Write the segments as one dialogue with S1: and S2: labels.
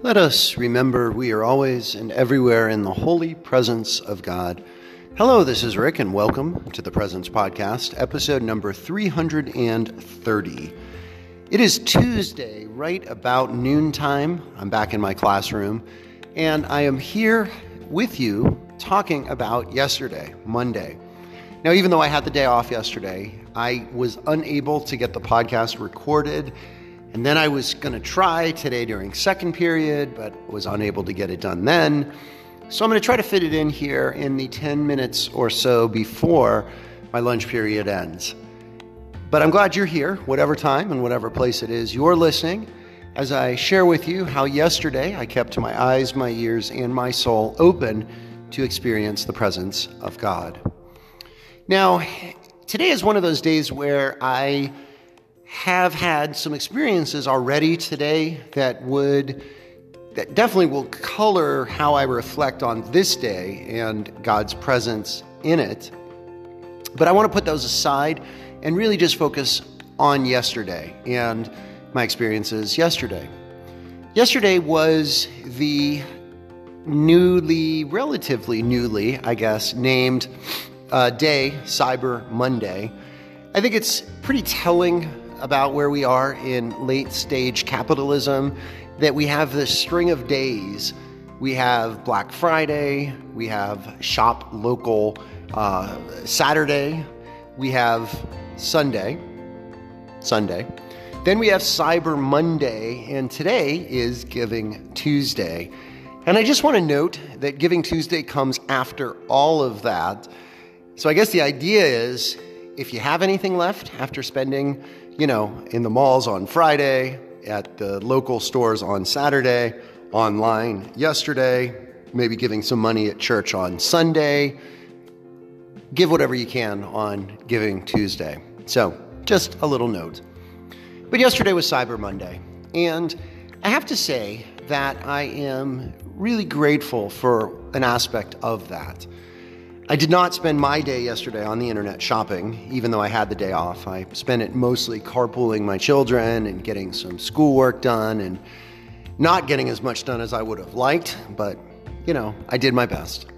S1: Let us remember we are always and everywhere in the holy presence of God. Hello, this is Rick, and welcome to the Presence Podcast, episode number 330. It is Tuesday, right about noontime. I'm back in my classroom, and I am here with you talking about yesterday, Monday. Now, even though I had the day off yesterday, I was unable to get the podcast recorded and then I was going to try today during second period, but was unable to get it done then. So I'm going to try to fit it in here in the 10 minutes or so before my lunch period ends. But I'm glad you're here, whatever time and whatever place it is you're listening, as I share with you how yesterday I kept my eyes, my ears, and my soul open to experience the presence of God. Now, today is one of those days where I have had some experiences already today that would that definitely will color how I reflect on this day and God's presence in it. But I want to put those aside and really just focus on yesterday and my experiences yesterday. Yesterday was the newly, relatively newly, I guess, named uh, day, Cyber Monday. I think it's pretty telling about where we are in late stage capitalism that we have this string of days. We have Black Friday, we have Shop Local uh, Saturday, we have Sunday, Sunday. Then we have Cyber Monday, and today is Giving Tuesday. And I just want to note that Giving Tuesday comes after all of that. So I guess the idea is if you have anything left after spending you know, in the malls on Friday, at the local stores on Saturday, online yesterday, maybe giving some money at church on Sunday. Give whatever you can on Giving Tuesday. So, just a little note. But yesterday was Cyber Monday, and I have to say that I am really grateful for an aspect of that. I did not spend my day yesterday on the internet shopping, even though I had the day off. I spent it mostly carpooling my children and getting some schoolwork done and not getting as much done as I would have liked, but you know, I did my best.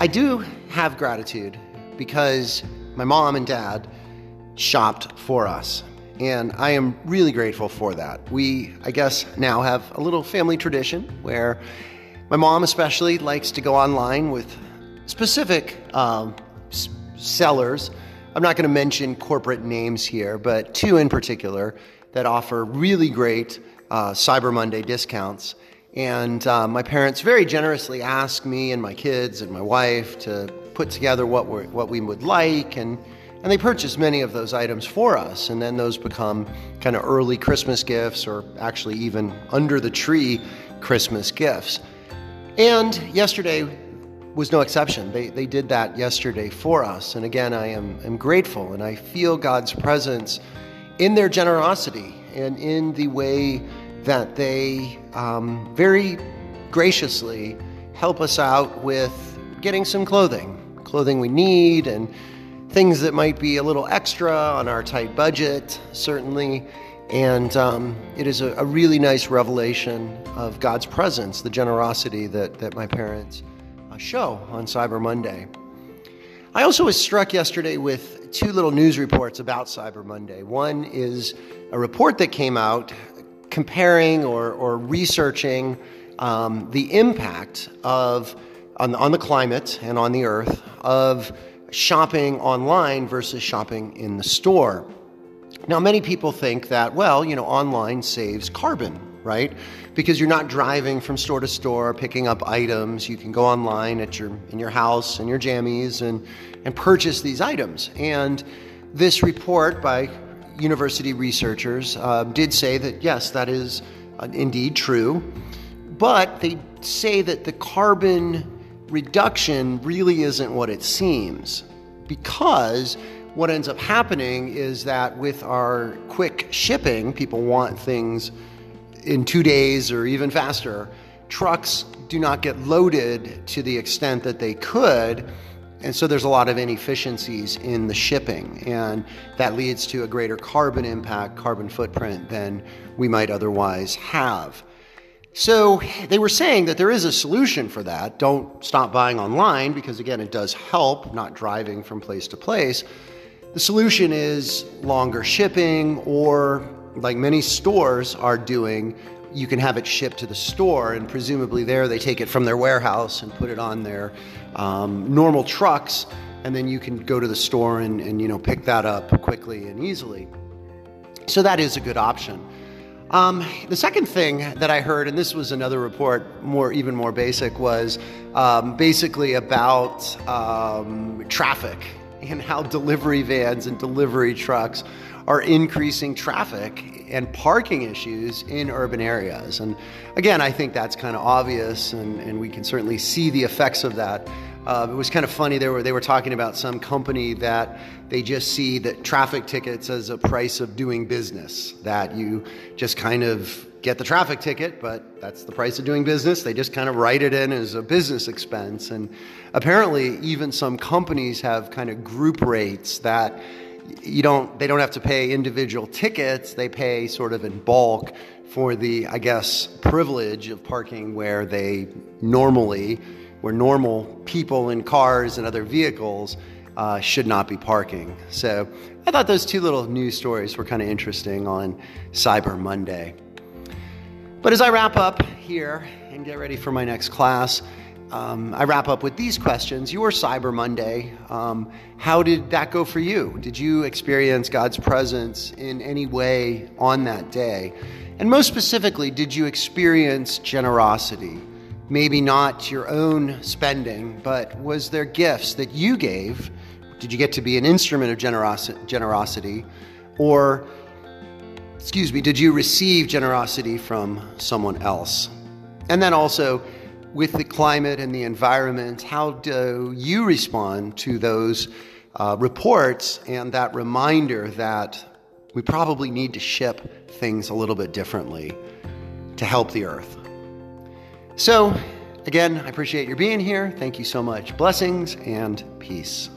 S1: I do have gratitude because my mom and dad shopped for us. And I am really grateful for that. We, I guess, now have a little family tradition where my mom, especially, likes to go online with specific um, s- sellers. I'm not going to mention corporate names here, but two in particular that offer really great uh, Cyber Monday discounts. And uh, my parents very generously asked me and my kids and my wife to put together what, we what we would like, and, and they purchased many of those items for us. And then those become kind of early Christmas gifts, or actually even under the tree Christmas gifts. And yesterday, was no exception. They, they did that yesterday for us. And again, I am, am grateful and I feel God's presence in their generosity and in the way that they um, very graciously help us out with getting some clothing, clothing we need, and things that might be a little extra on our tight budget, certainly. And um, it is a, a really nice revelation of God's presence, the generosity that, that my parents show on Cyber Monday. I also was struck yesterday with two little news reports about Cyber Monday. One is a report that came out comparing or, or researching um, the impact of on, on the climate and on the earth of shopping online versus shopping in the store. Now, many people think that, well, you know, online saves carbon, right? Because you're not driving from store to store picking up items. You can go online at your in your house in your jammies and and purchase these items. And this report by university researchers uh, did say that yes, that is uh, indeed true, but they say that the carbon reduction really isn't what it seems because what ends up happening is that with our quick shipping, people want things in two days or even faster. Trucks do not get loaded to the extent that they could. And so there's a lot of inefficiencies in the shipping, and that leads to a greater carbon impact, carbon footprint than we might otherwise have. So they were saying that there is a solution for that. Don't stop buying online because, again, it does help not driving from place to place. The solution is longer shipping, or like many stores are doing, you can have it shipped to the store, and presumably there they take it from their warehouse and put it on their um, normal trucks, and then you can go to the store and, and you know pick that up quickly and easily. So that is a good option. Um, the second thing that I heard, and this was another report, more even more basic, was um, basically about um, traffic and how delivery vans and delivery trucks are increasing traffic and parking issues in urban areas. And again, I think that's kind of obvious, and, and we can certainly see the effects of that uh, it was kind of funny. They were they were talking about some company that they just see that traffic tickets as a price of doing business. That you just kind of get the traffic ticket, but that's the price of doing business. They just kind of write it in as a business expense. And apparently, even some companies have kind of group rates that you don't they don't have to pay individual tickets. They pay sort of in bulk for the I guess privilege of parking where they normally where normal people in cars and other vehicles uh, should not be parking. So I thought those two little news stories were kind of interesting on Cyber Monday. But as I wrap up here and get ready for my next class, um, I wrap up with these questions. Your Cyber Monday, um, how did that go for you? Did you experience God's presence in any way on that day? And most specifically, did you experience generosity? maybe not your own spending, but was there gifts that you gave? Did you get to be an instrument of generosity, generosity? Or, excuse me, did you receive generosity from someone else? And then also, with the climate and the environment, how do you respond to those uh, reports and that reminder that we probably need to ship things a little bit differently to help the earth? So, again, I appreciate your being here. Thank you so much. Blessings and peace.